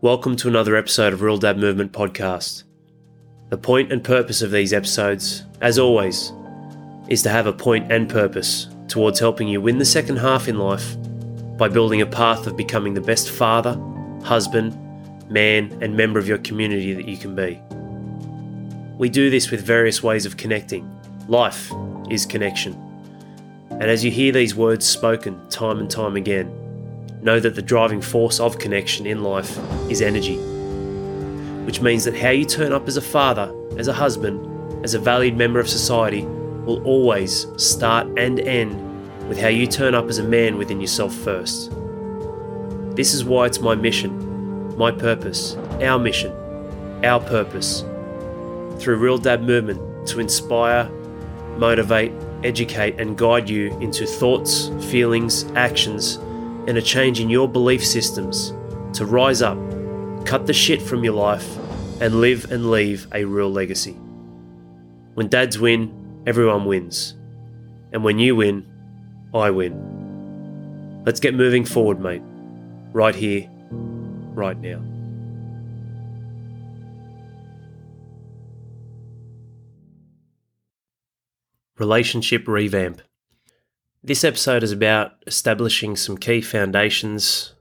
Welcome to another episode of Real Dad Movement Podcast. The point and purpose of these episodes, as always, is to have a point and purpose towards helping you win the second half in life by building a path of becoming the best father, husband, man, and member of your community that you can be. We do this with various ways of connecting. Life is connection. And as you hear these words spoken time and time again, know that the driving force of connection in life is energy. Which means that how you turn up as a father, as a husband, as a valued member of society will always start and end with how you turn up as a man within yourself first. This is why it's my mission, my purpose, our mission, our purpose, through Real Dad Movement to inspire, motivate, educate, and guide you into thoughts, feelings, actions, and a change in your belief systems to rise up, cut the shit from your life, and live and leave a real legacy. When dads win, everyone wins. And when you win, I win. Let's get moving forward, mate. Right here, right now. Relationship revamp. This episode is about establishing some key foundations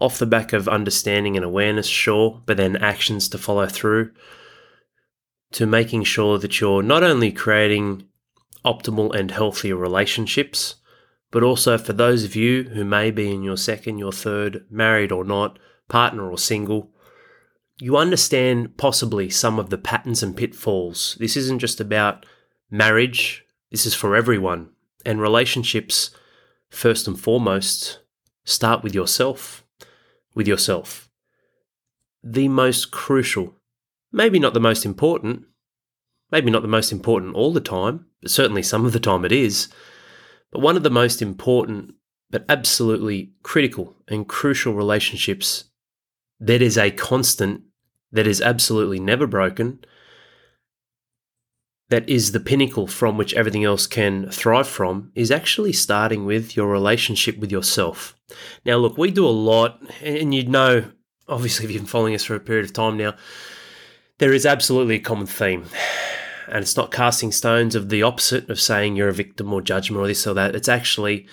off the back of understanding and awareness, sure, but then actions to follow through to making sure that you're not only creating optimal and healthier relationships, but also for those of you who may be in your second, your third, married or not, partner or single, you understand possibly some of the patterns and pitfalls. This isn't just about marriage, this is for everyone. And relationships, first and foremost, start with yourself. With yourself. The most crucial, maybe not the most important, maybe not the most important all the time, but certainly some of the time it is. But one of the most important, but absolutely critical and crucial relationships that is a constant, that is absolutely never broken, that is the pinnacle from which everything else can thrive from is actually starting with your relationship with yourself. Now, look, we do a lot, and you'd know, obviously, if you've been following us for a period of time now, there is absolutely a common theme. And it's not casting stones of the opposite of saying you're a victim or judgment or this or that. It's actually,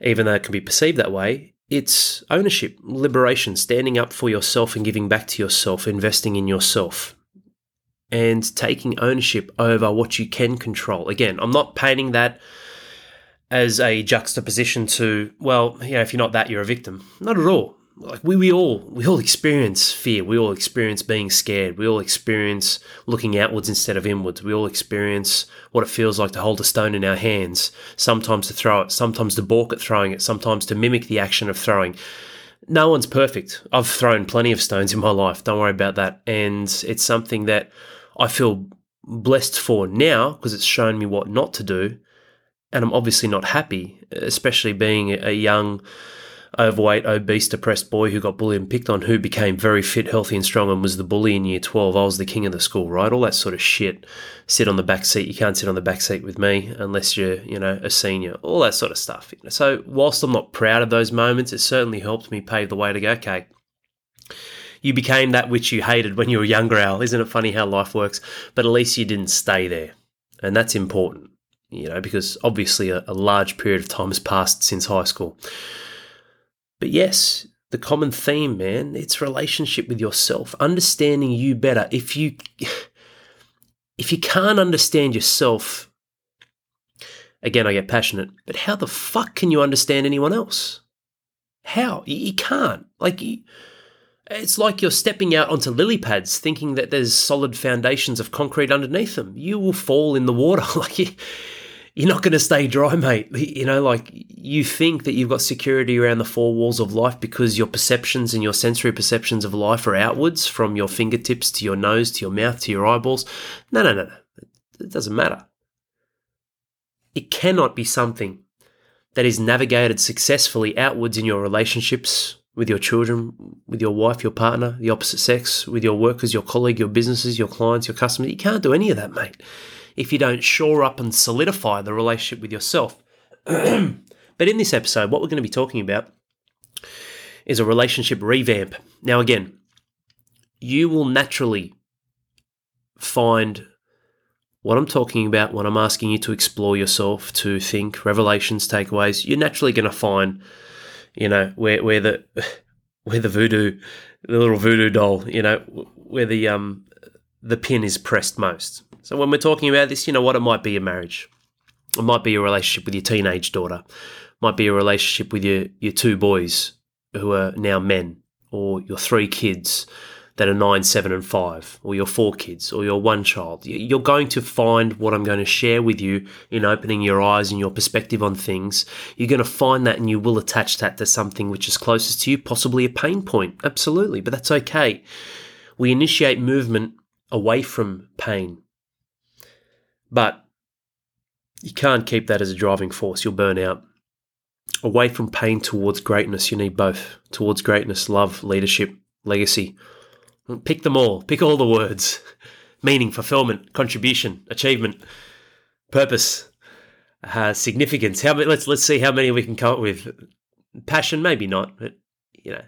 even though it can be perceived that way, it's ownership, liberation, standing up for yourself and giving back to yourself, investing in yourself and taking ownership over what you can control. Again, I'm not painting that as a juxtaposition to, well, you know, if you're not that, you're a victim. Not at all. Like we, we all we all experience fear. We all experience being scared. We all experience looking outwards instead of inwards. We all experience what it feels like to hold a stone in our hands. Sometimes to throw it, sometimes to balk at throwing it, sometimes to mimic the action of throwing no one's perfect. I've thrown plenty of stones in my life. Don't worry about that. And it's something that I feel blessed for now because it's shown me what not to do. And I'm obviously not happy, especially being a young, overweight, obese, depressed boy who got bullied and picked on, who became very fit, healthy, and strong and was the bully in year 12. I was the king of the school, right? All that sort of shit. Sit on the back seat. You can't sit on the back seat with me unless you're, you know, a senior. All that sort of stuff. So, whilst I'm not proud of those moments, it certainly helped me pave the way to go, okay, you became that which you hated when you were younger, Al. Isn't it funny how life works? But at least you didn't stay there. And that's important, you know, because obviously a, a large period of time has passed since high school. But yes, the common theme, man, it's relationship with yourself, understanding you better. If you if you can't understand yourself, again, I get passionate, but how the fuck can you understand anyone else? How? You, can't. Like, you, it's like you're stepping out onto lily pads thinking that there's solid foundations of concrete underneath them. You will fall in the water. like you, you're not going to stay dry, mate. You know, like you think that you've got security around the four walls of life because your perceptions and your sensory perceptions of life are outwards from your fingertips to your nose to your mouth to your eyeballs. No, no, no, no. It doesn't matter. It cannot be something that is navigated successfully outwards in your relationships with your children, with your wife, your partner, the opposite sex, with your workers, your colleague, your businesses, your clients, your customers. You can't do any of that, mate, if you don't shore up and solidify the relationship with yourself. but in this episode, what we're going to be talking about is a relationship revamp. Now, again, you will naturally find what I'm talking about when I'm asking you to explore yourself, to think, revelations, takeaways. You're naturally going to find, you know, where where the where the voodoo, the little voodoo doll, you know, where the um the pin is pressed most. So when we're talking about this, you know what, it might be a marriage, it might be a relationship with your teenage daughter, it might be a relationship with your your two boys who are now men, or your three kids that are nine, seven, and five, or your four kids, or your one child. You're going to find what I'm going to share with you in opening your eyes and your perspective on things. You're going to find that and you will attach that to something which is closest to you, possibly a pain point. Absolutely, but that's okay. We initiate movement away from pain. But you can't keep that as a driving force, you'll burn out. Away from pain towards greatness, you need both. Towards greatness, love, leadership, legacy. Pick them all. Pick all the words. Meaning, fulfillment, contribution, achievement, purpose, uh, significance. How many, let's let's see how many we can come up with. Passion, maybe not, but you know,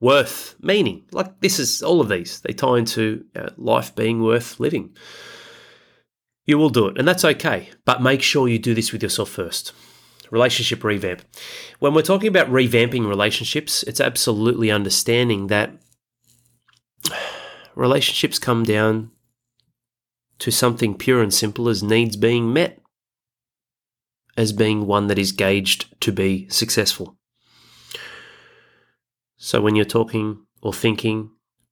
worth, meaning. Like this is all of these. They tie into uh, life being worth living. You will do it, and that's okay. But make sure you do this with yourself first. Relationship revamp. When we're talking about revamping relationships, it's absolutely understanding that relationships come down to something pure and simple as needs being met, as being one that is gauged to be successful. So when you're talking or thinking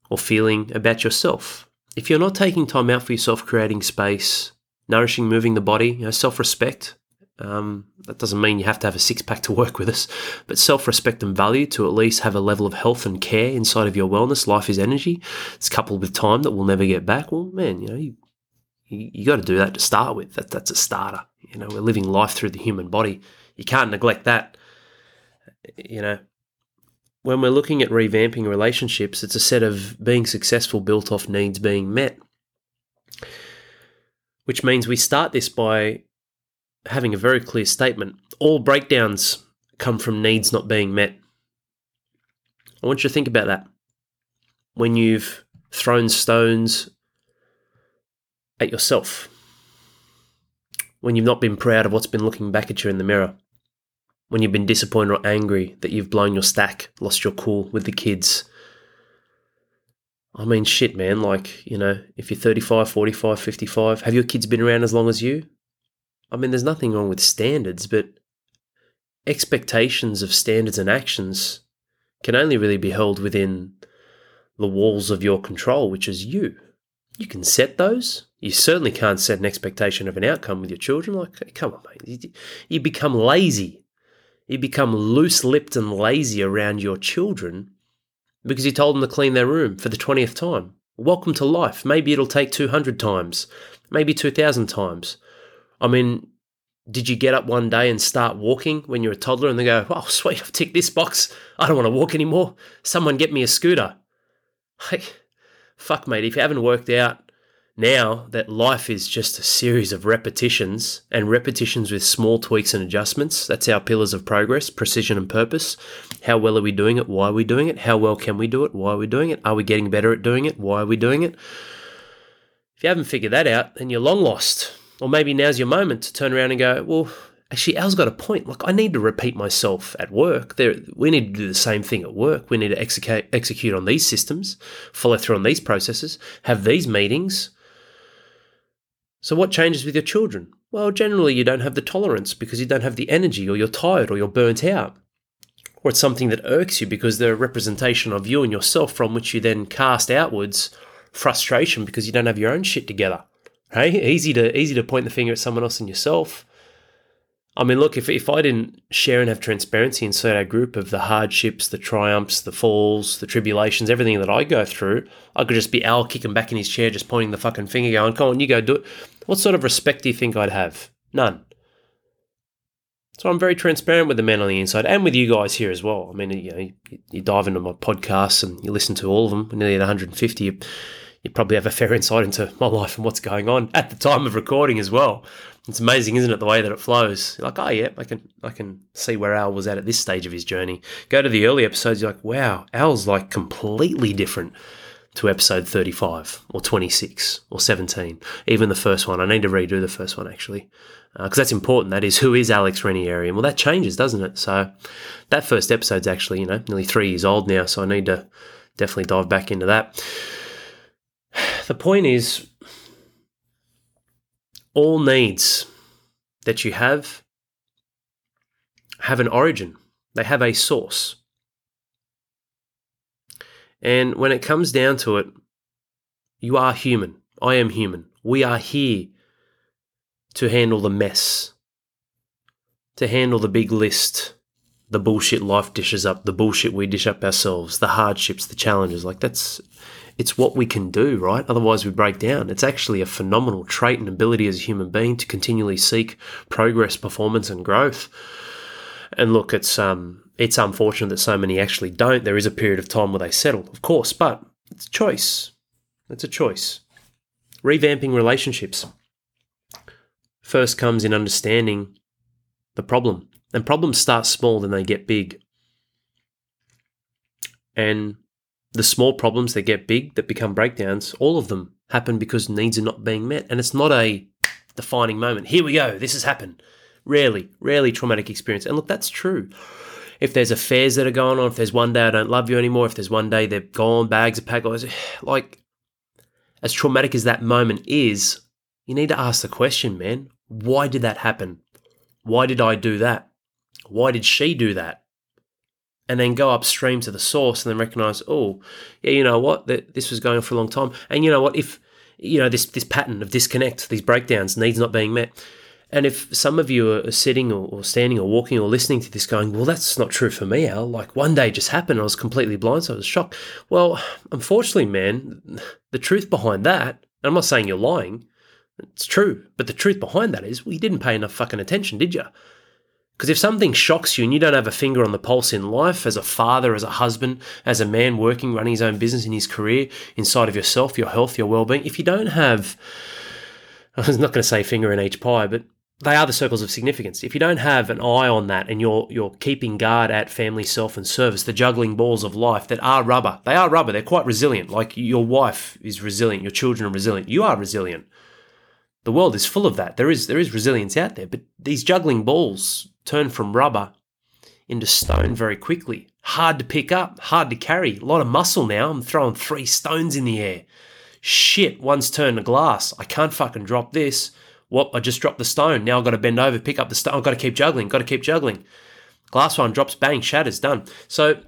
or feeling about yourself, if you're not taking time out for yourself, creating space, nourishing, moving the body, you know, self respect, um, that doesn't mean you have to have a six pack to work with us, but self respect and value to at least have a level of health and care inside of your wellness. Life is energy. It's coupled with time that we'll never get back. Well, man, you know, you, you, you got to do that to start with. That, that's a starter. You know, we're living life through the human body. You can't neglect that. You know, when we're looking at revamping relationships, it's a set of being successful built off needs being met. Which means we start this by having a very clear statement. All breakdowns come from needs not being met. I want you to think about that. When you've thrown stones at yourself, when you've not been proud of what's been looking back at you in the mirror, when you've been disappointed or angry that you've blown your stack, lost your cool with the kids. I mean, shit, man. Like, you know, if you're 35, 45, 55, have your kids been around as long as you? I mean, there's nothing wrong with standards, but expectations of standards and actions can only really be held within the walls of your control, which is you. You can set those. You certainly can't set an expectation of an outcome with your children. Like, come on, mate. You become lazy. You become loose lipped and lazy around your children because you told them to clean their room for the 20th time. Welcome to life. Maybe it'll take 200 times, maybe 2,000 times. I mean, did you get up one day and start walking when you're a toddler and they go, oh, sweet, I've ticked this box. I don't want to walk anymore. Someone get me a scooter. Like, fuck, mate, if you haven't worked out now that life is just a series of repetitions and repetitions with small tweaks and adjustments, that's our pillars of progress precision and purpose. How well are we doing it? Why are we doing it? How well can we do it? Why are we doing it? Are we getting better at doing it? Why are we doing it? If you haven't figured that out, then you're long lost. Or maybe now's your moment to turn around and go, well, actually, Al's got a point. Look, I need to repeat myself at work. There, we need to do the same thing at work. We need to execute, execute on these systems, follow through on these processes, have these meetings. So, what changes with your children? Well, generally, you don't have the tolerance because you don't have the energy, or you're tired, or you're burnt out. Or it's something that irks you because they're a representation of you and yourself from which you then cast outwards frustration because you don't have your own shit together. Hey, easy to easy to point the finger at someone else and yourself. I mean, look, if, if I didn't share and have transparency inside our group of the hardships, the triumphs, the falls, the tribulations, everything that I go through, I could just be Al kicking back in his chair, just pointing the fucking finger, going, come on, you go do it. What sort of respect do you think I'd have? None. So I'm very transparent with the men on the inside and with you guys here as well. I mean, you know, you, you dive into my podcasts and you listen to all of them, nearly at 150 you probably have a fair insight into my life and what's going on at the time of recording as well. It's amazing, isn't it, the way that it flows? You're like, oh yeah, I can I can see where Al was at at this stage of his journey. Go to the early episodes, you're like, wow, Al's like completely different to episode 35 or 26 or 17. Even the first one. I need to redo the first one actually. Because uh, that's important. That is, who is Alex Renieri? And well, that changes, doesn't it? So that first episode's actually, you know, nearly three years old now. So I need to definitely dive back into that. The point is, all needs that you have have an origin, they have a source. And when it comes down to it, you are human. I am human. We are here to handle the mess, to handle the big list, the bullshit life dishes up, the bullshit we dish up ourselves, the hardships, the challenges. Like that's it's what we can do, right? Otherwise we break down. It's actually a phenomenal trait and ability as a human being to continually seek progress, performance and growth. And look, it's um it's unfortunate that so many actually don't. There is a period of time where they settle, of course, but it's a choice. It's a choice. Revamping relationships first comes in understanding the problem. And problems start small, then they get big. And the small problems that get big, that become breakdowns, all of them happen because needs are not being met. And it's not a defining moment. Here we go, this has happened. Rarely, rarely traumatic experience. And look, that's true. If there's affairs that are going on, if there's one day I don't love you anymore, if there's one day they're gone, bags are packed, like as traumatic as that moment is, you need to ask the question, man, why did that happen? Why did I do that? Why did she do that? And then go upstream to the source and then recognize, oh, yeah, you know what, this was going on for a long time. And you know what, if you know this this pattern of disconnect, these breakdowns, needs not being met. And if some of you are sitting or, standing or walking or listening to this going, well, that's not true for me, Al. Like one day just happened. I was completely blind, so I was shocked. Well, unfortunately, man, the truth behind that, I'm not saying you're lying, it's true. But the truth behind that is, well, you didn't pay enough fucking attention, did you? Because if something shocks you and you don't have a finger on the pulse in life, as a father, as a husband, as a man working, running his own business in his career, inside of yourself, your health, your well being, if you don't have, I was not going to say finger in each pie, but they are the circles of significance. If you don't have an eye on that and you're you're keeping guard at family, self, and service, the juggling balls of life that are rubber, they are rubber. They're quite resilient. Like your wife is resilient, your children are resilient, you are resilient. The world is full of that. There is there is resilience out there, but these juggling balls turn from rubber into stone very quickly. Hard to pick up, hard to carry. A lot of muscle now. I'm throwing three stones in the air. Shit, one's turned to glass. I can't fucking drop this. What? I just dropped the stone. Now I've got to bend over, pick up the stone. I've got to keep juggling. Got to keep juggling. Glass one drops, bang, shatters, done. So,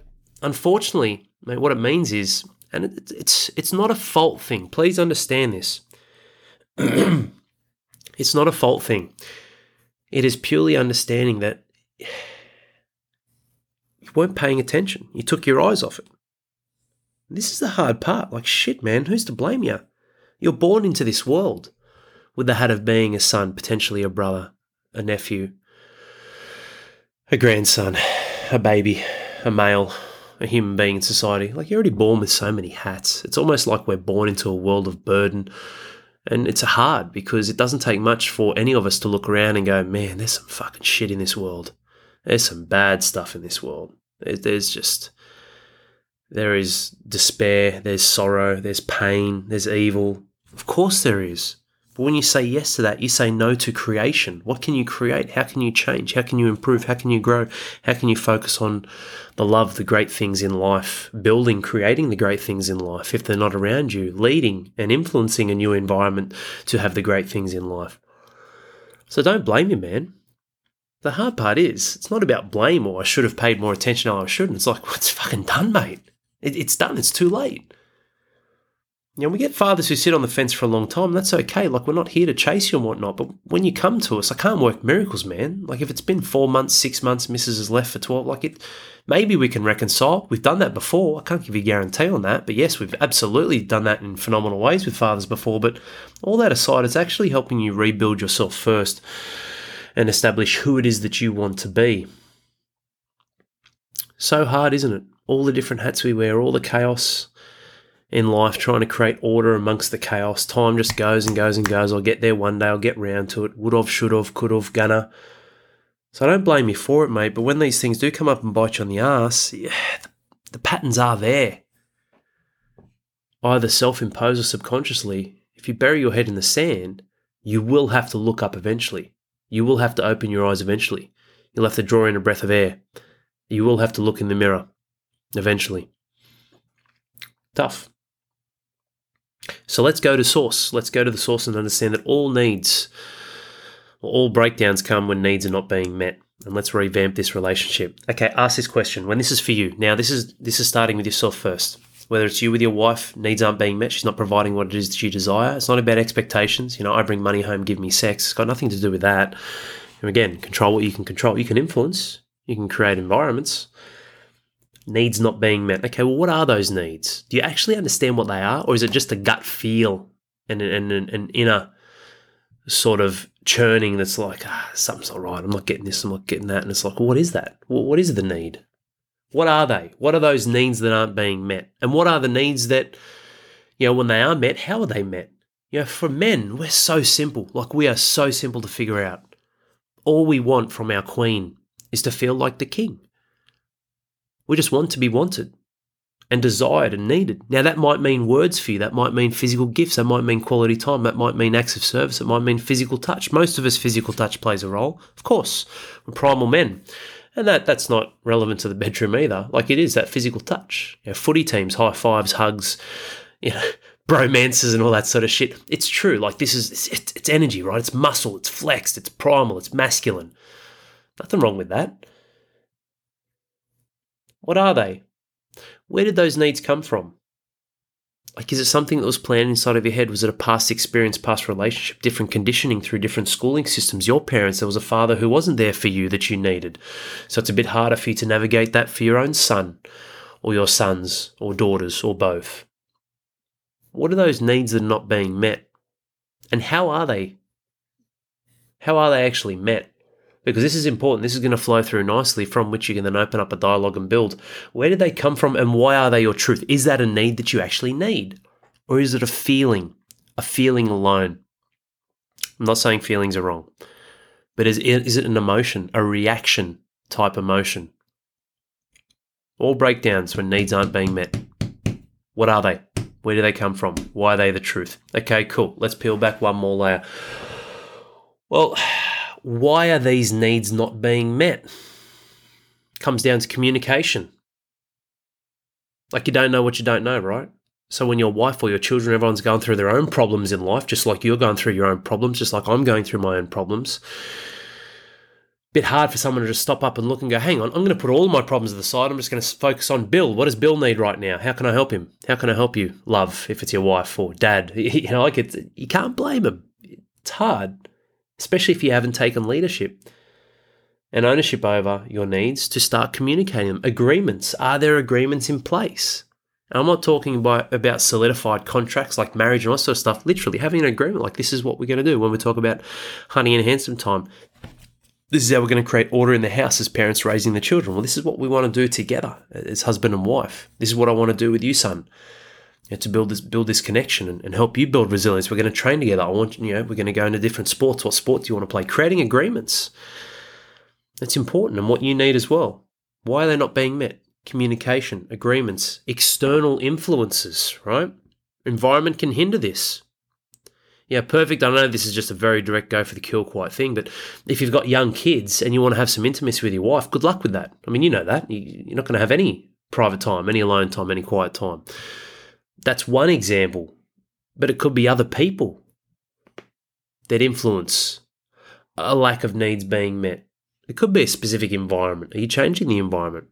unfortunately, mate, what it means is, and it's it's it's not a fault thing. Please understand this. it's not a fault thing. It is purely understanding that you weren't paying attention. You took your eyes off it. This is the hard part. Like shit, man. Who's to blame you? You're born into this world with the hat of being a son, potentially a brother, a nephew, a grandson, a baby, a male, a human being in society. Like you're already born with so many hats. It's almost like we're born into a world of burden. And it's hard because it doesn't take much for any of us to look around and go, man, there's some fucking shit in this world. There's some bad stuff in this world. There's just, there is despair, there's sorrow, there's pain, there's evil. Of course there is. But when you say yes to that, you say no to creation. What can you create? How can you change? How can you improve? How can you grow? How can you focus on the love, the great things in life, building, creating the great things in life if they're not around you, leading and influencing a new environment to have the great things in life? So don't blame your man. The hard part is, it's not about blame or I should have paid more attention or I shouldn't. It's like, well, it's fucking done, mate. It, it's done. It's too late. You know, we get fathers who sit on the fence for a long time. That's okay. Like, we're not here to chase you and whatnot. But when you come to us, I can't work miracles, man. Like, if it's been four months, six months, Mrs. has left for 12, like, it, maybe we can reconcile. We've done that before. I can't give you a guarantee on that. But yes, we've absolutely done that in phenomenal ways with fathers before. But all that aside, it's actually helping you rebuild yourself first and establish who it is that you want to be. So hard, isn't it? All the different hats we wear, all the chaos in life trying to create order amongst the chaos. Time just goes and goes and goes. I'll get there one day, I'll get round to it. Would have, should have, could have, gonna. So I don't blame you for it, mate. But when these things do come up and bite you on the ass, yeah, the, the patterns are there. Either self imposed or subconsciously. If you bury your head in the sand, you will have to look up eventually. You will have to open your eyes eventually. You'll have to draw in a breath of air. You will have to look in the mirror eventually. Tough. So let's go to source. Let's go to the source and understand that all needs, all breakdowns come when needs are not being met. And let's revamp this relationship. Okay, ask this question. When this is for you. Now this is this is starting with yourself first. Whether it's you with your wife, needs aren't being met, she's not providing what it is that you desire. It's not about expectations. You know, I bring money home, give me sex. It's got nothing to do with that. And again, control what you can control. You can influence, you can create environments. Needs not being met. Okay, well, what are those needs? Do you actually understand what they are? Or is it just a gut feel and an, an, inner sort of churning that's like, ah, something's not right. I'm not getting this, I'm not getting that. And it's like, well, what is that? what is the need? What are they? What are those needs that aren't being met? And what are the needs that, you know, when they are met, how are they met? You know, for men, we're so simple. Like, we are so simple to figure out. All we want from our queen is to feel like the king. We just want to be wanted and desired and needed. Now, that might mean words for you. That might mean physical gifts. That might mean quality time. That might mean acts of service. It might mean physical touch. Most of us, physical touch plays a role. Of course, we're primal men. And that, that's not relevant to the bedroom either. Like it is that physical touch. You know, footy teams, high fives, hugs, you know, bromances and all that sort of shit. It's true. Like this is, it's, it's energy, right? It's muscle, it's flexed, it's primal, it's masculine. Nothing wrong with that. What are they? Where did those needs come from? Like, is it something that was planned inside of your head? Was it a past experience, past relationship, different conditioning through different schooling systems? Your parents, there was a father who wasn't there for you that you needed. So it's a bit harder for you to navigate that for your own son or your sons or daughters or both. What are those needs that are not being met? And how are they? How are they actually met? Because this is important. This is going to flow through nicely from which you can then open up a dialogue and build. Where did they come from and why are they your truth? Is that a need that you actually need? Or is it a feeling, a feeling alone? I'm not saying feelings are wrong, but is, is it an emotion, a reaction type emotion? All breakdowns when needs aren't being met. What are they? Where do they come from? Why are they the truth? Okay, cool. Let's peel back one more layer. Well, why are these needs not being met? Comes down to communication. Like you don't know what you don't know, right? So when your wife or your children, everyone's going through their own problems in life, just like you're going through your own problems, just like I'm going through my own problems. Bit hard for someone to just stop up and look and go, hang on, I'm going to put all my problems to the side. I'm just going to focus on Bill. What does Bill need right now? How can I help him? How can I help you, love, if it's your wife or dad? You know, like it's, you can't blame him. It's hard especially if you haven't taken leadership and ownership over your needs to start communicating them. Agreements. Are there agreements in place? And I'm not talking about, about solidified contracts like marriage and all sort of stuff. Literally having an agreement like this is what we're going to do when we talk about honey and handsome time. This is how we're going to create order in the house as parents raising the children. Well, this is what we want to do together as husband and wife. This is what I want to do with you, son you know, to build this build this connection and, and, help you build resilience. We're going to train together. I want you know we're going to go into different sports. What sport do you want to play? Creating agreements. That's important and what you need as well. Why are they not being met? Communication, agreements, external influences, right? Environment can hinder this. Yeah, perfect. I know this is just a very direct go for the kill quiet thing, but if you've got young kids and you want to have some intimacy with your wife, good luck with that. I mean, you know that. You're not going to have any private time, any alone time, any quiet time. That's one example, but it could be other people that influence a lack of needs being met. It could be a specific environment. Are you changing the environment?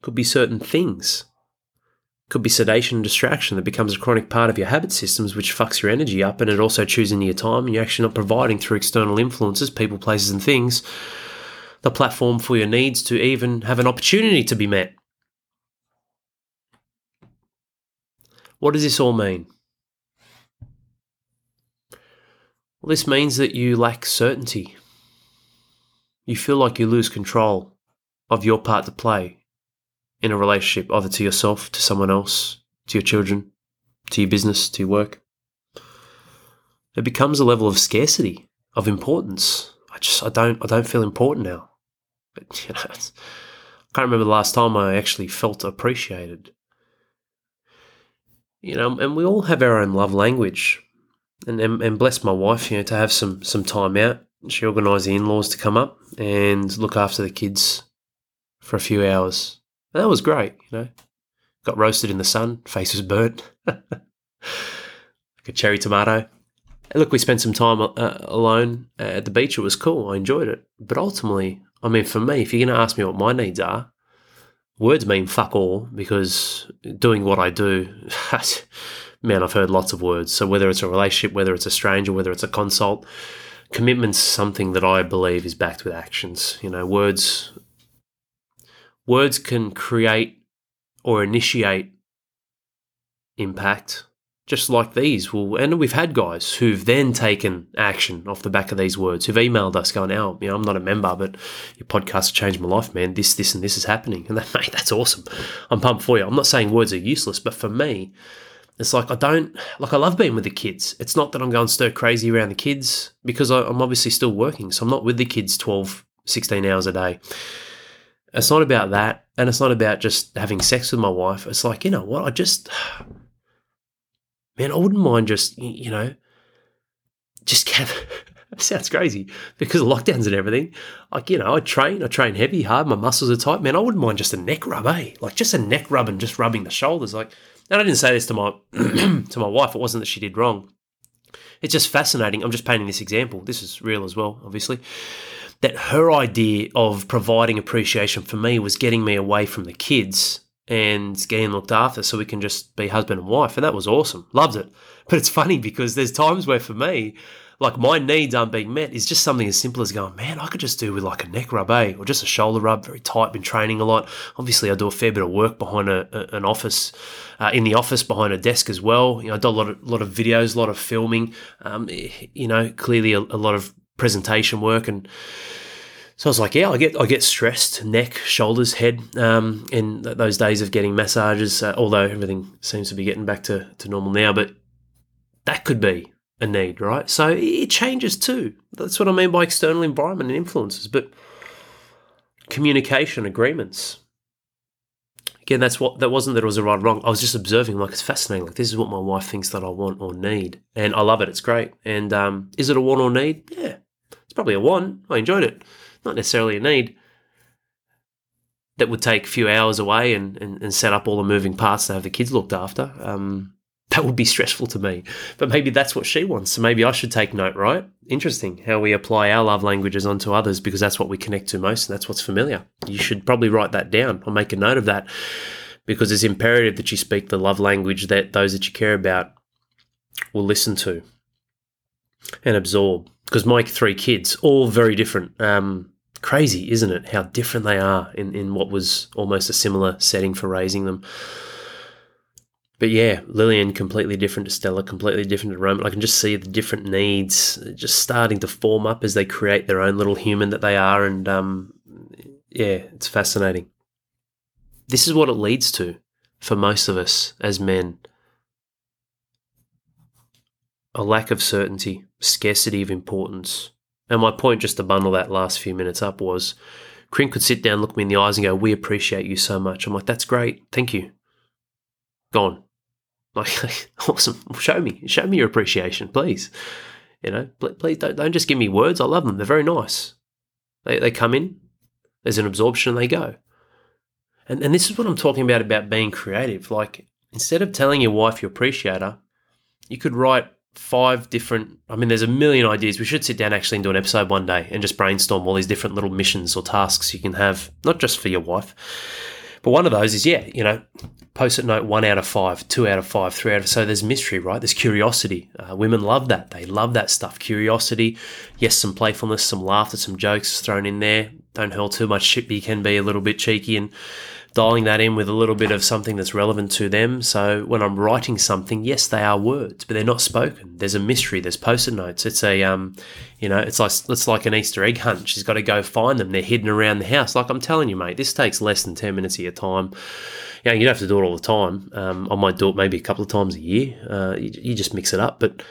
Could be certain things. Could be sedation and distraction that becomes a chronic part of your habit systems, which fucks your energy up, and it also chews into your time, and you're actually not providing through external influences, people, places, and things, the platform for your needs to even have an opportunity to be met. What does this all mean? Well, this means that you lack certainty. You feel like you lose control of your part to play in a relationship, either to yourself, to someone else, to your children, to your business, to your work. It becomes a level of scarcity, of importance. I just I don't I don't feel important now. But you know, I can't remember the last time I actually felt appreciated. You know, and we all have our own love language. And, and, and bless my wife, you know, to have some some time out. She organised the in-laws to come up and look after the kids for a few hours. And that was great, you know. Got roasted in the sun, face was burnt, like a cherry tomato. look, we spent some time uh, alone at the beach. It was cool. I enjoyed it. But ultimately, I mean, for me, if you're going to ask me what my needs are, words mean fuck all because doing what I do, man, I've heard lots of words. So whether it's a relationship, whether it's a stranger, whether it's a consult, commitment's something that I believe is backed with actions. You know, words words can create or initiate impact just like these. Will and we've had guys who've then taken action off the back of these words who've emailed us going oh you know i'm not a member but your podcast changed my life man. This this and this is happening. And that mate that's awesome. I'm pumped for you. I'm not saying words are useless but for me it's like i don't like i love being with the kids. It's not that i'm going stir crazy around the kids because i'm obviously still working so i'm not with the kids 12 16 hours a day. It's not about that and it's not about just having sex with my wife. It's like you know what? I just man, I wouldn't mind just, you know, just get. sounds crazy because of lockdowns and everything. Like, you know, I train, I train heavy, hard, my muscles are tight. Man, I wouldn't mind just a neck rub, eh? Like just a neck rub and just rubbing the shoulders. Like, and I didn't say this to my to my wife. It wasn't that she did wrong. It's just fascinating. I'm just painting this example. This is real as well, obviously. That her idea of providing appreciation for me was getting me away from the kids and getting looked after so we can just be husband and wife. And that was awesome. Loved it. But it's funny because there's times where for me, like my needs aren't being met is just something as simple as going, man, I could just do with like a neck rub, eh? Or just a shoulder rub, very tight, been training a lot. Obviously, I do a fair bit of work behind a, a, an office, uh, in the office behind a desk as well. You know, I do a lot of, lot of videos, a lot of filming, um, you know, clearly a, a lot of presentation work and so I was like, yeah, I get I get stressed, neck, shoulders, head, um, in those days of getting massages. Uh, although everything seems to be getting back to, to normal now, but that could be a need, right? So it changes too. That's what I mean by external environment and influences. But communication agreements. Again, that's what that wasn't that it was a right or wrong. I was just observing, like it's fascinating. Like this is what my wife thinks that I want or need, and I love it. It's great. And um, is it a want or need? Yeah, it's probably a want. I enjoyed it not necessarily a need, that would take a few hours away and, and, and set up all the moving parts to have the kids looked after. Um, that would be stressful to me. But maybe that's what she wants. So maybe I should take note, right? Interesting how we apply our love languages onto others because that's what we connect to most and that's what's familiar. You should probably write that down or make a note of that because it's imperative that you speak the love language that those that you care about will listen to and absorb. Because my three kids, all very different. Um, crazy, isn't it? How different they are in, in what was almost a similar setting for raising them. But yeah, Lillian completely different to Stella, completely different to Roman. I can just see the different needs just starting to form up as they create their own little human that they are, and um, yeah, it's fascinating. This is what it leads to for most of us as men: a lack of certainty, scarcity of importance, and my point, just to bundle that last few minutes up, was Krim could sit down, look me in the eyes, and go, "We appreciate you so much." I'm like, "That's great, thank you." Gone. Like, awesome. Show me, show me your appreciation, please. You know, please don't don't just give me words. I love them. They're very nice. They they come in. There's an absorption, and they go. And and this is what I'm talking about about being creative. Like instead of telling your wife you appreciate her, you could write five different I mean there's a million ideas. We should sit down actually and do an episode one day and just brainstorm all these different little missions or tasks you can have, not just for your wife. But one of those is, yeah, you know, post-it note one out of five, two out of five, three out of so there's mystery, right? There's curiosity. Uh, women love that. They love that stuff. Curiosity, yes, some playfulness, some laughter, some jokes thrown in there. don't hurl too much shit, but you can be a little bit cheeky and dialing that in with a little bit of something that's relevant to them. So when I'm writing something, yes, they are words, but they're not spoken. There's a mystery. There's post-it notes. It's a, um, you know, it's like it's like an Easter egg hunt. She's got to go find them. They're hidden around the house. Like I'm telling you, mate, this takes less than ten minutes of your time. Know, you don't have to do it all the time. Um, I might do it maybe a couple of times a year. Uh, you, you just mix it up, but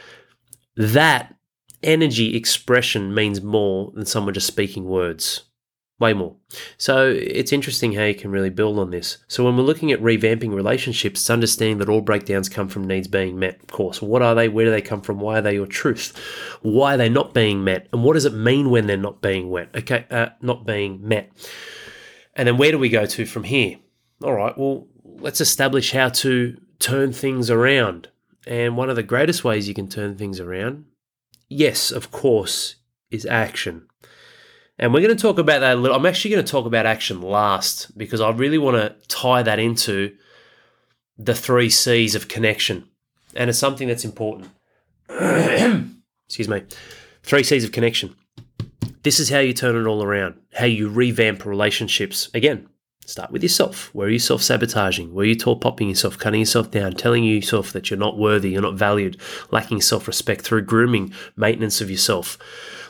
that energy expression means more than someone just speaking words way more. So it's interesting how you can really build on this. So when we're looking at revamping relationships, it's understanding that all breakdowns come from needs being met. Of course, what are they? Where do they come from? Why are they your truth? Why are they not being met? And what does it mean when they're not being met? Okay, uh, not being met. And then where do we go to from here? All right. Well, let's establish how to turn things around. And one of the greatest ways you can turn things around, yes, of course, is action. And we're going to talk about that a little. I'm actually going to talk about action last because I really want to tie that into the three C's of connection. And it's something that's important. Excuse me. Three C's of connection. This is how you turn it all around, how you revamp relationships. Again, start with yourself. Where are you self sabotaging? Where are you tall popping yourself, cutting yourself down, telling yourself that you're not worthy, you're not valued, lacking self respect through grooming, maintenance of yourself,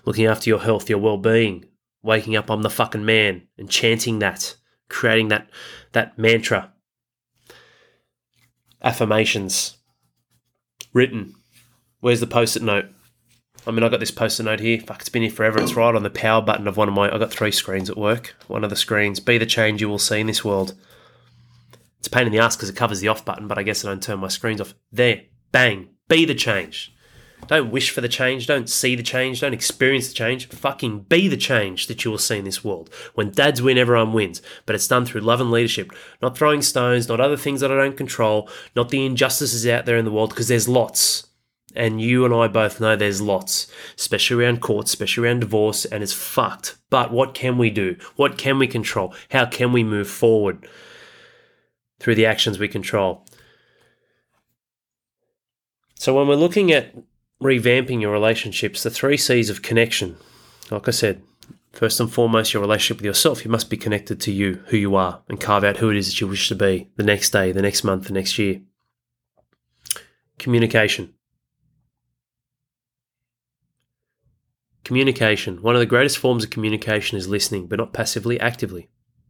looking after your health, your well being, waking up, I'm the fucking man, and chanting that, creating that that mantra. Affirmations. Written. Where's the post-it note? I mean, I got this post-it note here. Fuck, it's been here forever. It's right on the power button of one of my. I got three screens at work. One of the screens. Be the change you will see in this world. It's a pain in the ass because it covers the off button, but I guess I don't turn my screens off. There, bang. Be the change. Don't wish for the change. Don't see the change. Don't experience the change. Fucking be the change that you will see in this world. When dads win, everyone wins. But it's done through love and leadership, not throwing stones, not other things that I don't control, not the injustices out there in the world, because there's lots. And you and I both know there's lots, especially around courts, especially around divorce, and it's fucked. But what can we do? What can we control? How can we move forward through the actions we control? So when we're looking at revamping your relationships, the three C's of connection. Like I said, first and foremost, your relationship with yourself. You must be connected to you, who you are, and carve out who it is that you wish to be the next day, the next month, the next year. Communication. Communication. One of the greatest forms of communication is listening, but not passively, actively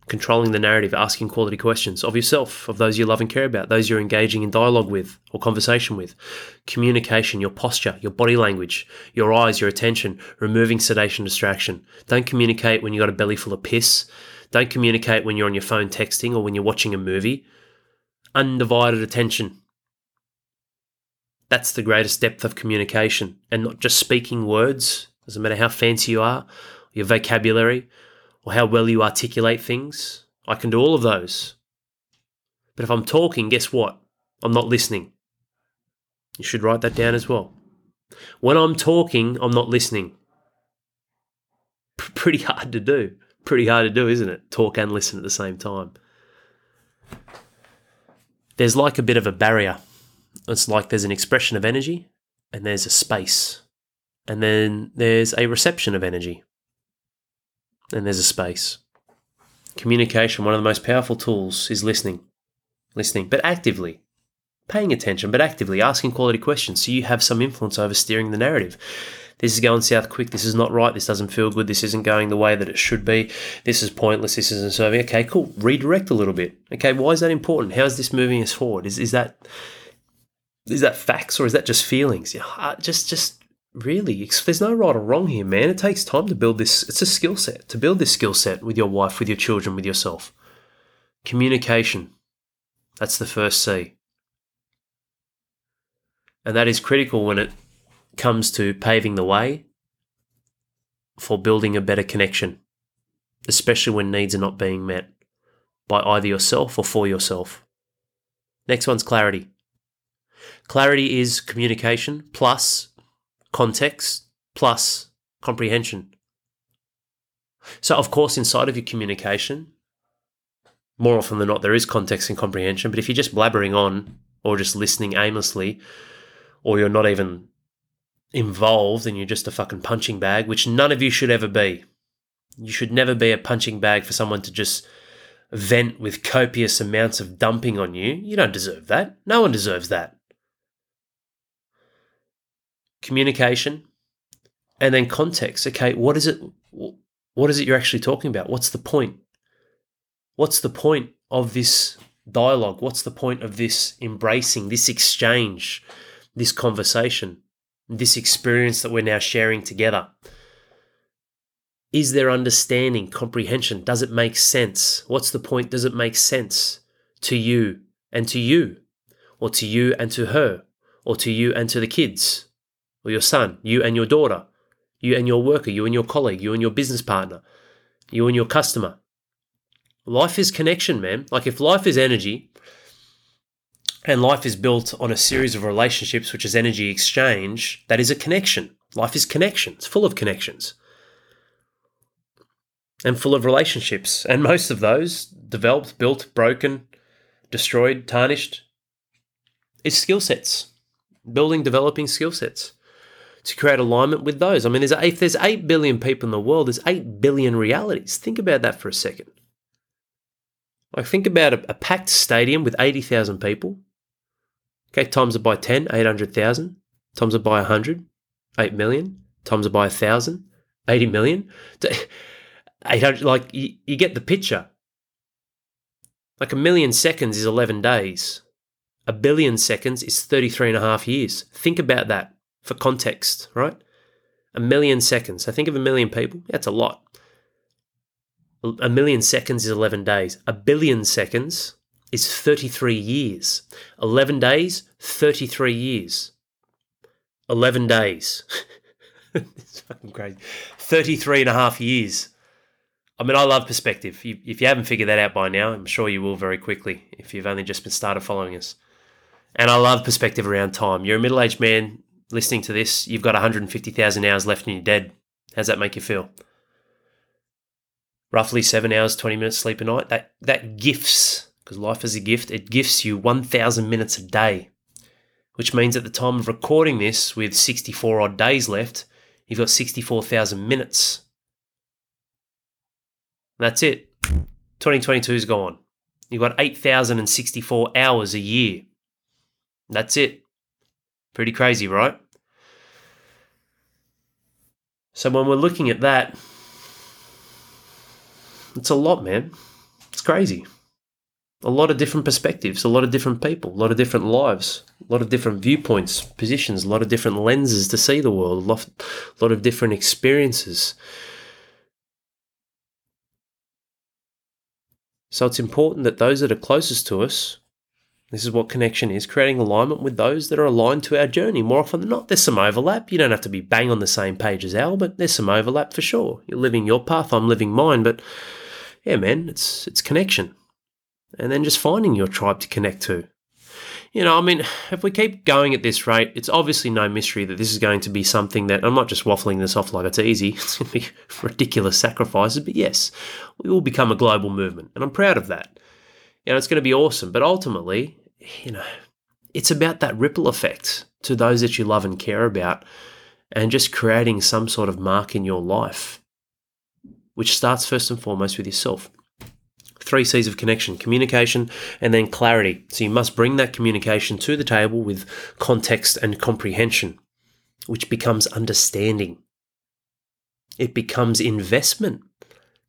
controlling the narrative, asking quality questions of yourself, of those you love and care about, those you're engaging in dialogue with or conversation with, communication, your posture, your body language, your eyes, your attention, removing sedation, distraction. Don't communicate when you've got a belly full of piss. Don't communicate when you're on your phone texting or when you're watching a movie. Undivided attention. That's the greatest depth of communication and not just speaking words, doesn't matter how fancy you are, your vocabulary, or how well you articulate things. I can do all of those. But if I'm talking, guess what? I'm not listening. You should write that down as well. When I'm talking, I'm not listening. P- pretty hard to do. Pretty hard to do, isn't it? Talk and listen at the same time. There's like a bit of a barrier. It's like there's an expression of energy and there's a space. And then there's a reception of energy and there's a space. Communication, one of the most powerful tools, is listening. Listening, but actively. Paying attention, but actively asking quality questions so you have some influence over steering the narrative. This is going south quick. This is not right. This doesn't feel good. This isn't going the way that it should be. This is pointless. This isn't serving. Okay, cool. Redirect a little bit. Okay, why is that important? How is this moving us forward? Is, is that is that facts or is that just feelings? Yeah, uh, just just really, there's no right or wrong here, man. It takes time to build this. It's a skill set to build this skill set with your wife, with your children, with yourself. Communication. That's the first C. And that is critical when it comes to paving the way for building a better connection, especially when needs are not being met by either yourself or for yourself. Next one's clarity. Clarity is communication plus context plus comprehension. So, of course, inside of your communication, more often than not, there is context and comprehension. But if you're just blabbering on or just listening aimlessly, or you're not even involved and you're just a fucking punching bag, which none of you should ever be. You should never be a punching bag for someone to just vent with copious amounts of dumping on you. You don't deserve that. No one deserves that. Communication and then context. Okay, what is it? What is it you're actually talking about? What's the point? What's the point of this dialogue? What's the point of this embracing, this exchange, this conversation, this experience that we're now sharing together? Is there understanding, comprehension? Does it make sense? What's the point? Does it make sense to you and to you, or to you and to her, or to you and to the kids, or your son, you and your daughter, you and your worker, you and your colleague, you and your business partner, you and your customer? Life is connection, man. Like if life is energy, and life is built on a series of relationships, which is energy exchange, that is a connection. Life is connection. It's full of connections and full of relationships. And most of those developed, built, broken, destroyed, tarnished is skill sets. Building, developing skill sets to create alignment with those. I mean, there's if there's eight billion people in the world, there's eight billion realities. Think about that for a second. Like think about a, a packed stadium with eighty thousand people. Okay, times it by 10, 800,000. Times it by 100, 8 million. Times it by 1,000, 80 million. 800, like you, you get the picture. Like a million seconds is 11 days. A billion seconds is 33 and a half years. Think about that for context, right? A million seconds. I think of a million people. That's a lot. A million seconds is 11 days. A billion seconds is 33 years. 11 days, 33 years. 11 days. it's fucking crazy. 33 and a half years. I mean, I love perspective. If you haven't figured that out by now, I'm sure you will very quickly if you've only just been started following us. And I love perspective around time. You're a middle aged man listening to this, you've got 150,000 hours left and you're dead. How's that make you feel? Roughly seven hours, 20 minutes sleep a night. That, that gifts, because life is a gift, it gifts you 1,000 minutes a day, which means at the time of recording this, with 64 odd days left, you've got 64,000 minutes that's it. 2022 is gone. You've got 8,064 hours a year. That's it. Pretty crazy, right? So when we're looking at that, it's a lot, man. It's crazy. A lot of different perspectives, a lot of different people, a lot of different lives, a lot of different viewpoints, positions, a lot of different lenses to see the world, a lot, a lot of different experiences. So it's important that those that are closest to us, this is what connection is, creating alignment with those that are aligned to our journey. More often than not, there's some overlap. You don't have to be bang on the same page as Al, but there's some overlap for sure. You're living your path, I'm living mine, but yeah, man, it's it's connection. And then just finding your tribe to connect to you know, I mean, if we keep going at this rate, it's obviously no mystery that this is going to be something that I'm not just waffling this off like it's easy. It's going to be ridiculous sacrifices, but yes, we will become a global movement, and I'm proud of that. You know, it's going to be awesome, but ultimately, you know, it's about that ripple effect to those that you love and care about, and just creating some sort of mark in your life, which starts first and foremost with yourself three C's of connection communication and then clarity. So you must bring that communication to the table with context and comprehension, which becomes understanding. It becomes investment.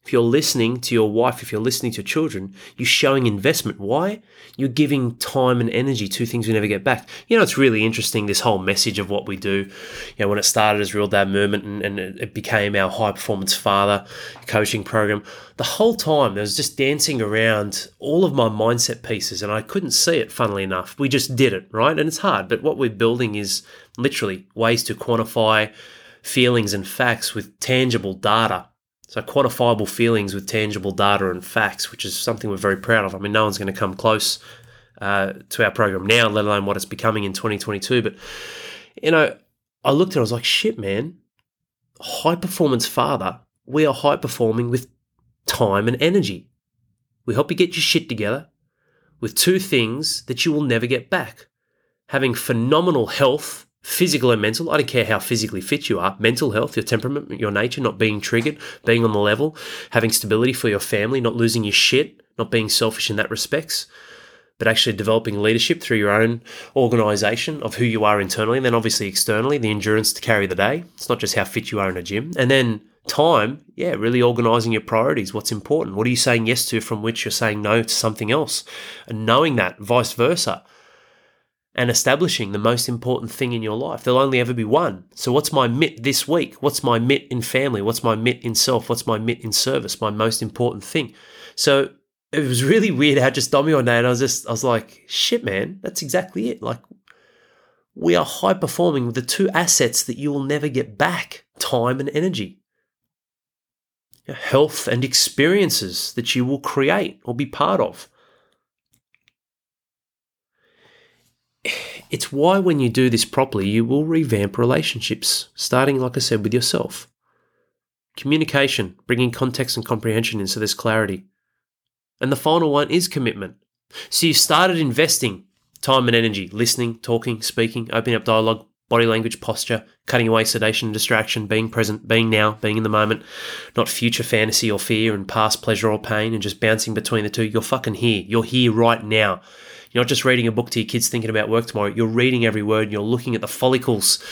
If you're listening to your wife, if you're listening to your children, you're showing investment. Why? You're giving time and energy to things we never get back. You know, it's really interesting this whole message of what we do. You know, when it started as Real Dad Movement and, and it became our high performance father coaching program, the whole time there was just dancing around all of my mindset pieces and I couldn't see it, funnily enough. We just did it, right? And it's hard, but what we're building is literally ways to quantify feelings and facts with tangible data so quantifiable feelings with tangible data and facts, which is something we're very proud of. I mean, no one's going to come close uh, to our program now, let alone what it's becoming in 2022. But you know, I looked at it, I was like, shit, man, high performance father. We are high performing with time and energy. We help you get your shit together with two things that you will never get back having phenomenal health physical and mental. I don't care how physically fit you are, mental health, your temperament, your nature, not being triggered, being on the level, having stability for your family, not losing your shit, not being selfish in that respects, but actually developing leadership through your own organization of who you are internally, and then obviously externally, the endurance to carry the day. It's not just how fit you are in a gym. And then time, yeah, really organizing your priorities. What's important? What are you saying yes to from which you're saying no to something else? And knowing that, vice versa and establishing the most important thing in your life. There'll only ever be one. So, what's my mit this week? What's my mit in family? What's my mit in self? What's my mit in service? My most important thing. So, it was really weird how just day, and I was just, I was like, shit, man, that's exactly it. Like, we are high performing with the two assets that you will never get back time and energy. Health and experiences that you will create or be part of. It's why when you do this properly, you will revamp relationships, starting, like I said, with yourself. Communication, bringing context and comprehension in so there's clarity. And the final one is commitment. So you've started investing time and energy, listening, talking, speaking, opening up dialogue, body language, posture, cutting away sedation and distraction, being present, being now, being in the moment, not future fantasy or fear and past pleasure or pain and just bouncing between the two. You're fucking here. You're here right now. You're not just reading a book to your kids thinking about work tomorrow. You're reading every word. And you're looking at the follicles,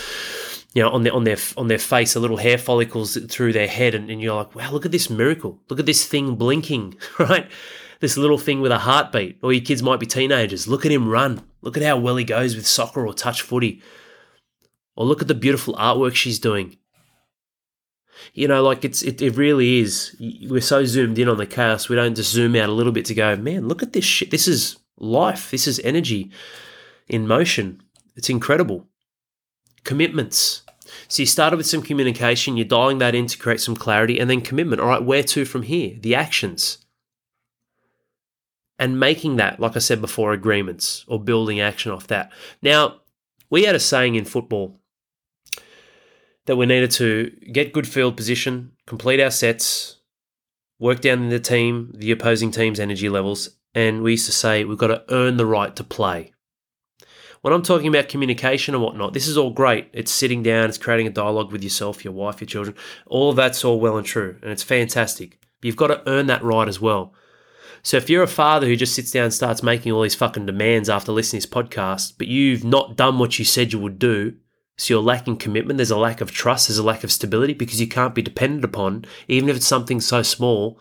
you know, on their on their on their face, the little hair follicles through their head, and, and you're like, wow, look at this miracle. Look at this thing blinking, right? This little thing with a heartbeat. Or your kids might be teenagers. Look at him run. Look at how well he goes with soccer or touch footy. Or look at the beautiful artwork she's doing. You know, like it's it, it really is. We're so zoomed in on the chaos, we don't just zoom out a little bit to go, man, look at this shit. This is life. This is energy in motion. It's incredible. Commitments. So you started with some communication, you're dialing that in to create some clarity, and then commitment. All right, where to from here? The actions. And making that, like I said before, agreements or building action off that. Now, we had a saying in football that we needed to get good field position, complete our sets, work down the team, the opposing team's energy levels, and we used to say we've got to earn the right to play. When I'm talking about communication and whatnot, this is all great. It's sitting down, it's creating a dialogue with yourself, your wife, your children. All of that's all well and true, and it's fantastic. You've got to earn that right as well. So if you're a father who just sits down and starts making all these fucking demands after listening to this podcast, but you've not done what you said you would do, so you're lacking commitment, there's a lack of trust, there's a lack of stability because you can't be depended upon, even if it's something so small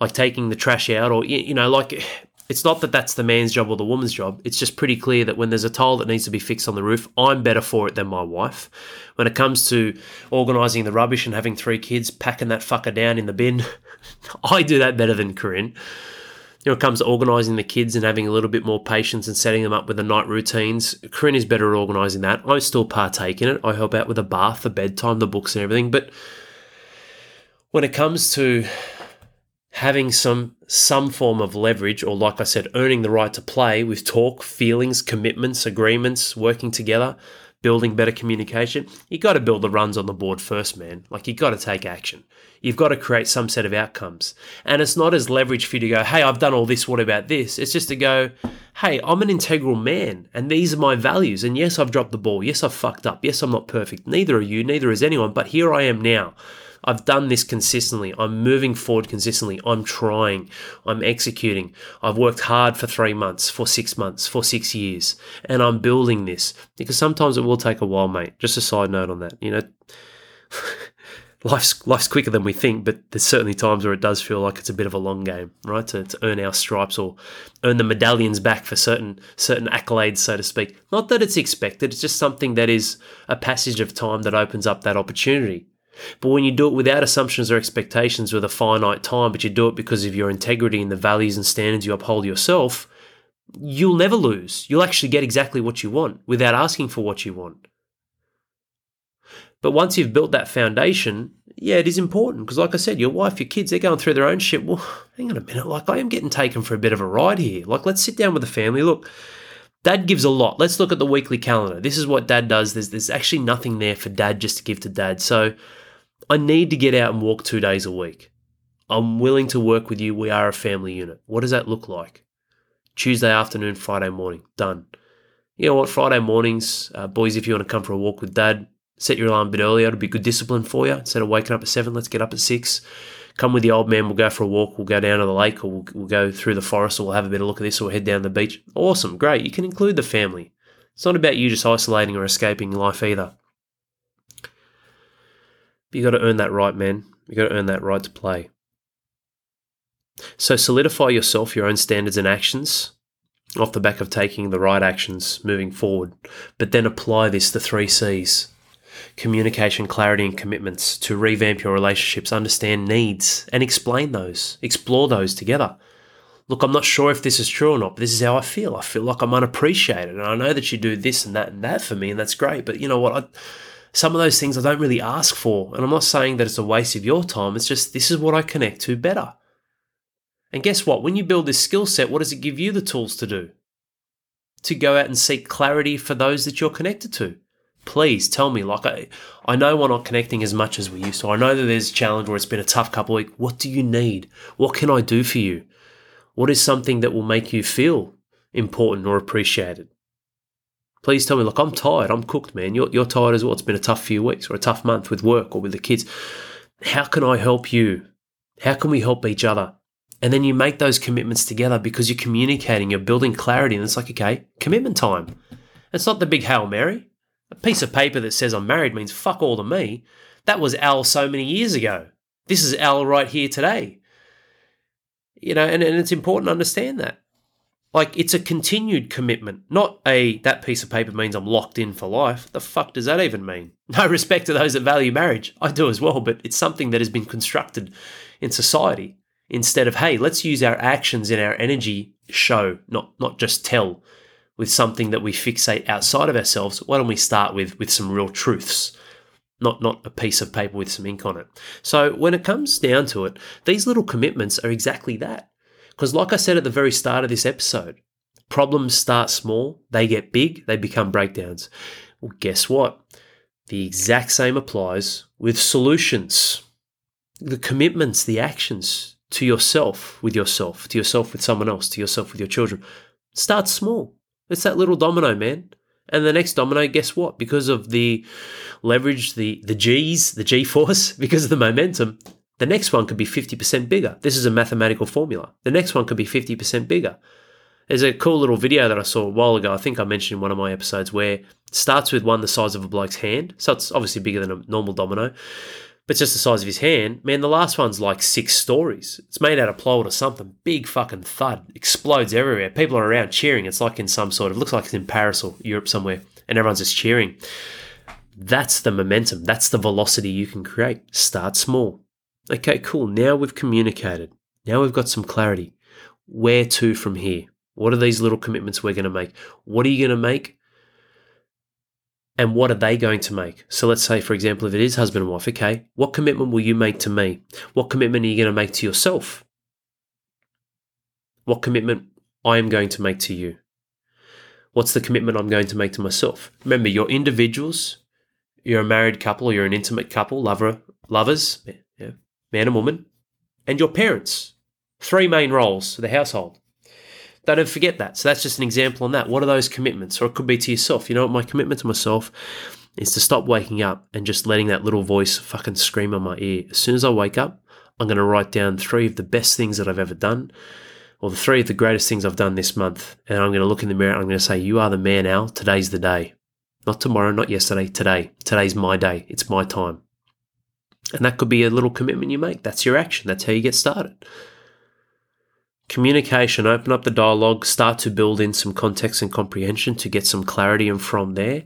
like taking the trash out, or you know, like it's not that that's the man's job or the woman's job. It's just pretty clear that when there's a tile that needs to be fixed on the roof, I'm better for it than my wife. When it comes to organising the rubbish and having three kids, packing that fucker down in the bin, I do that better than Corinne. When it comes to organising the kids and having a little bit more patience and setting them up with the night routines, Corinne is better at organising that. I still partake in it. I help out with the bath, the bedtime, the books, and everything. But when it comes to having some some form of leverage or like I said earning the right to play with talk, feelings, commitments, agreements, working together, building better communication. You got to build the runs on the board first, man. Like you got to take action. You've got to create some set of outcomes. And it's not as leverage for you to go, "Hey, I've done all this, what about this?" It's just to go, "Hey, I'm an integral man and these are my values. And yes, I've dropped the ball. Yes, I've fucked up. Yes, I'm not perfect. Neither are you, neither is anyone, but here I am now." I've done this consistently. I'm moving forward consistently. I'm trying. I'm executing. I've worked hard for three months, for six months, for six years, and I'm building this because sometimes it will take a while, mate. Just a side note on that. You know, life's life's quicker than we think, but there's certainly times where it does feel like it's a bit of a long game, right? To, to earn our stripes or earn the medallions back for certain certain accolades, so to speak. Not that it's expected; it's just something that is a passage of time that opens up that opportunity. But when you do it without assumptions or expectations with a finite time, but you do it because of your integrity and the values and standards you uphold yourself, you'll never lose. You'll actually get exactly what you want without asking for what you want. But once you've built that foundation, yeah, it is important because, like I said, your wife, your kids, they're going through their own shit. Well, hang on a minute. Like, I am getting taken for a bit of a ride here. Like, let's sit down with the family. Look, Dad gives a lot. Let's look at the weekly calendar. This is what dad does. There's, there's actually nothing there for dad just to give to dad. So, I need to get out and walk two days a week. I'm willing to work with you. We are a family unit. What does that look like? Tuesday afternoon, Friday morning. Done. You know what? Friday mornings, uh, boys, if you want to come for a walk with dad, set your alarm a bit earlier. It'll be good discipline for you. Instead of waking up at seven, let's get up at six. Come with the old man. We'll go for a walk. We'll go down to the lake or we'll, we'll go through the forest or we'll have a better look at this or we'll head down the beach. Awesome. Great. You can include the family. It's not about you just isolating or escaping life either. But you got to earn that right, man. You got to earn that right to play. So solidify yourself, your own standards and actions off the back of taking the right actions moving forward. But then apply this to three C's communication, clarity, and commitments to revamp your relationships, understand needs, and explain those, explore those together. Look, I'm not sure if this is true or not, but this is how I feel. I feel like I'm unappreciated, and I know that you do this and that and that for me, and that's great. But you know what? I, some of those things I don't really ask for, and I'm not saying that it's a waste of your time. It's just this is what I connect to better. And guess what? When you build this skill set, what does it give you the tools to do? To go out and seek clarity for those that you're connected to please tell me. Like, I, I know we're not connecting as much as we used to. I know that there's a challenge where it's been a tough couple of weeks. What do you need? What can I do for you? What is something that will make you feel important or appreciated? Please tell me, look, I'm tired. I'm cooked, man. You're, you're tired as well. It's been a tough few weeks or a tough month with work or with the kids. How can I help you? How can we help each other? And then you make those commitments together because you're communicating, you're building clarity. And it's like, okay, commitment time. It's not the big Hail Mary. A piece of paper that says I'm married means fuck all to me. That was Al so many years ago. This is Al right here today. You know, and, and it's important to understand that. Like it's a continued commitment, not a that piece of paper means I'm locked in for life. The fuck does that even mean? No respect to those that value marriage. I do as well, but it's something that has been constructed in society instead of hey, let's use our actions and our energy show, not not just tell with something that we fixate outside of ourselves, why don't we start with with some real truths? Not not a piece of paper with some ink on it. So when it comes down to it, these little commitments are exactly that. Because like I said at the very start of this episode, problems start small, they get big, they become breakdowns. Well, guess what? The exact same applies with solutions. The commitments, the actions to yourself with yourself, to yourself with someone else, to yourself with your children. Start small. It's that little domino, man. And the next domino, guess what? Because of the leverage, the the G's, the G force, because of the momentum, the next one could be 50% bigger. This is a mathematical formula. The next one could be 50% bigger. There's a cool little video that I saw a while ago. I think I mentioned in one of my episodes where it starts with one the size of a bloke's hand. So it's obviously bigger than a normal domino but just the size of his hand. Man, the last one's like six stories. It's made out of plywood or something. Big fucking thud. Explodes everywhere. People are around cheering. It's like in some sort of, looks like it's in Paris or Europe somewhere, and everyone's just cheering. That's the momentum. That's the velocity you can create. Start small. Okay, cool. Now we've communicated. Now we've got some clarity. Where to from here? What are these little commitments we're going to make? What are you going to make? and what are they going to make? So let's say, for example, if it is husband and wife, okay, what commitment will you make to me? What commitment are you going to make to yourself? What commitment I am going to make to you? What's the commitment I'm going to make to myself? Remember, you're individuals, you're a married couple, you're an intimate couple, lover, lovers, man and woman, and your parents. Three main roles for the household. They Don't forget that. So that's just an example on that. What are those commitments? Or it could be to yourself. You know what? My commitment to myself is to stop waking up and just letting that little voice fucking scream on my ear. As soon as I wake up, I'm going to write down three of the best things that I've ever done, or the three of the greatest things I've done this month. And I'm going to look in the mirror and I'm going to say, You are the man, Al. Today's the day. Not tomorrow, not yesterday, today. Today's my day. It's my time. And that could be a little commitment you make. That's your action. That's how you get started communication, open up the dialogue, start to build in some context and comprehension to get some clarity, and from there,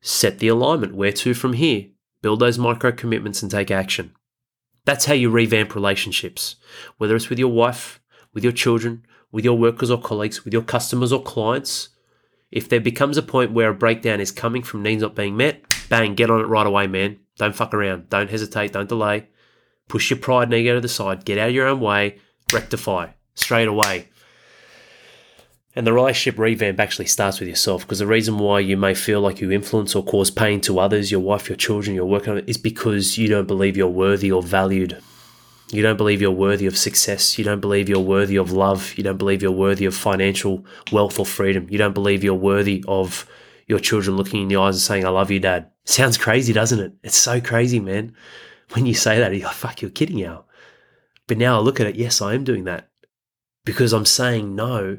set the alignment. Where to from here? Build those micro commitments and take action. That's how you revamp relationships, whether it's with your wife, with your children, with your workers or colleagues, with your customers or clients. If there becomes a point where a breakdown is coming from needs not being met, bang, get on it right away, man. Don't fuck around. Don't hesitate. Don't delay. Push your pride and ego to the side. Get out of your own way. Rectify straight away. And the relationship revamp actually starts with yourself because the reason why you may feel like you influence or cause pain to others, your wife, your children, your work, is because you don't believe you're worthy or valued. You don't believe you're worthy of success. You don't believe you're worthy of love. You don't believe you're worthy of financial wealth or freedom. You don't believe you're worthy of your children looking in the eyes and saying, I love you, dad. Sounds crazy, doesn't it? It's so crazy, man. When you say that, you're like, fuck, you're kidding now. But now I look at it, yes, I am doing that because I'm saying no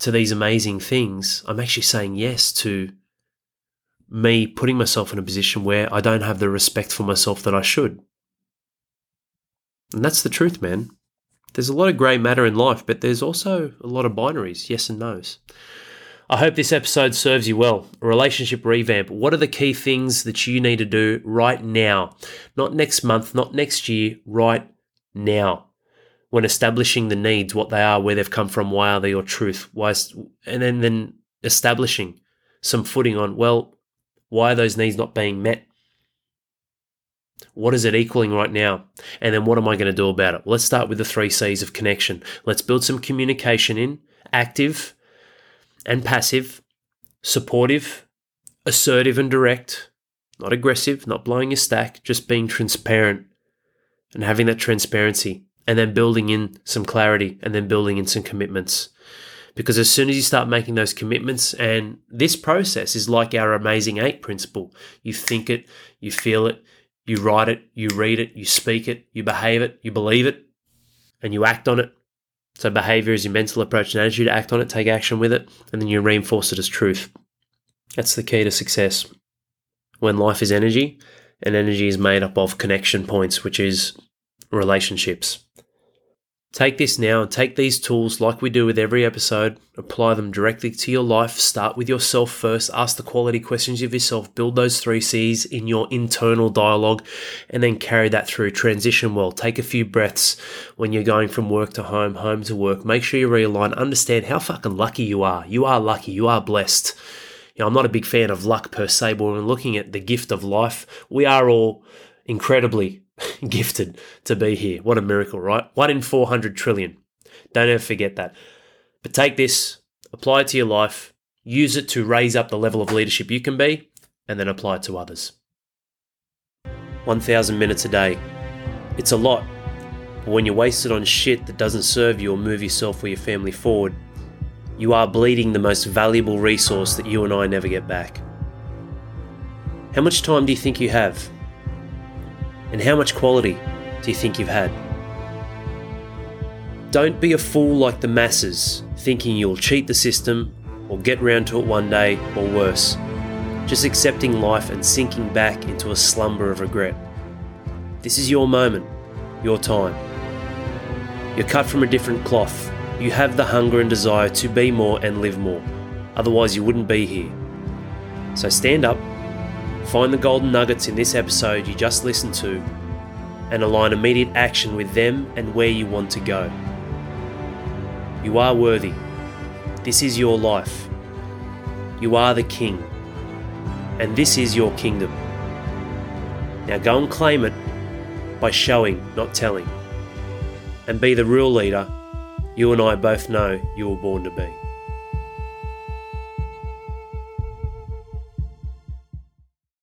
to these amazing things. I'm actually saying yes to me putting myself in a position where I don't have the respect for myself that I should. And that's the truth, man. There's a lot of grey matter in life, but there's also a lot of binaries, yes and no's. I hope this episode serves you well. Relationship revamp. What are the key things that you need to do right now? Not next month, not next year, right now. When establishing the needs, what they are, where they've come from, why are they your truth? Why, and then, then establishing some footing on, well, why are those needs not being met? What is it equaling right now? And then what am I going to do about it? let's start with the three C's of connection. Let's build some communication in active and passive, supportive, assertive and direct, not aggressive, not blowing your stack, just being transparent and having that transparency and then building in some clarity and then building in some commitments. Because as soon as you start making those commitments, and this process is like our amazing eight principle you think it, you feel it, you write it, you read it, you speak it, you behave it, you believe it, and you act on it. So, behavior is your mental approach and attitude, act on it, take action with it, and then you reinforce it as truth. That's the key to success. When life is energy, and energy is made up of connection points, which is relationships. Take this now and take these tools like we do with every episode, apply them directly to your life. Start with yourself first, ask the quality questions of yourself, build those three C's in your internal dialogue, and then carry that through. Transition well. Take a few breaths when you're going from work to home, home to work. Make sure you realign. Understand how fucking lucky you are. You are lucky. You are blessed. You know, I'm not a big fan of luck per se, but when looking at the gift of life, we are all incredibly gifted to be here. What a miracle, right? One in 400 trillion. Don't ever forget that. But take this, apply it to your life, use it to raise up the level of leadership you can be, and then apply it to others. 1,000 minutes a day. It's a lot. But when you waste it on shit that doesn't serve you or move yourself or your family forward, you are bleeding the most valuable resource that you and I never get back. How much time do you think you have? And how much quality do you think you've had? Don't be a fool like the masses, thinking you'll cheat the system or get round to it one day or worse, just accepting life and sinking back into a slumber of regret. This is your moment, your time. You're cut from a different cloth. You have the hunger and desire to be more and live more. Otherwise, you wouldn't be here. So stand up Find the golden nuggets in this episode you just listened to and align immediate action with them and where you want to go. You are worthy. This is your life. You are the king. And this is your kingdom. Now go and claim it by showing, not telling. And be the real leader you and I both know you were born to be.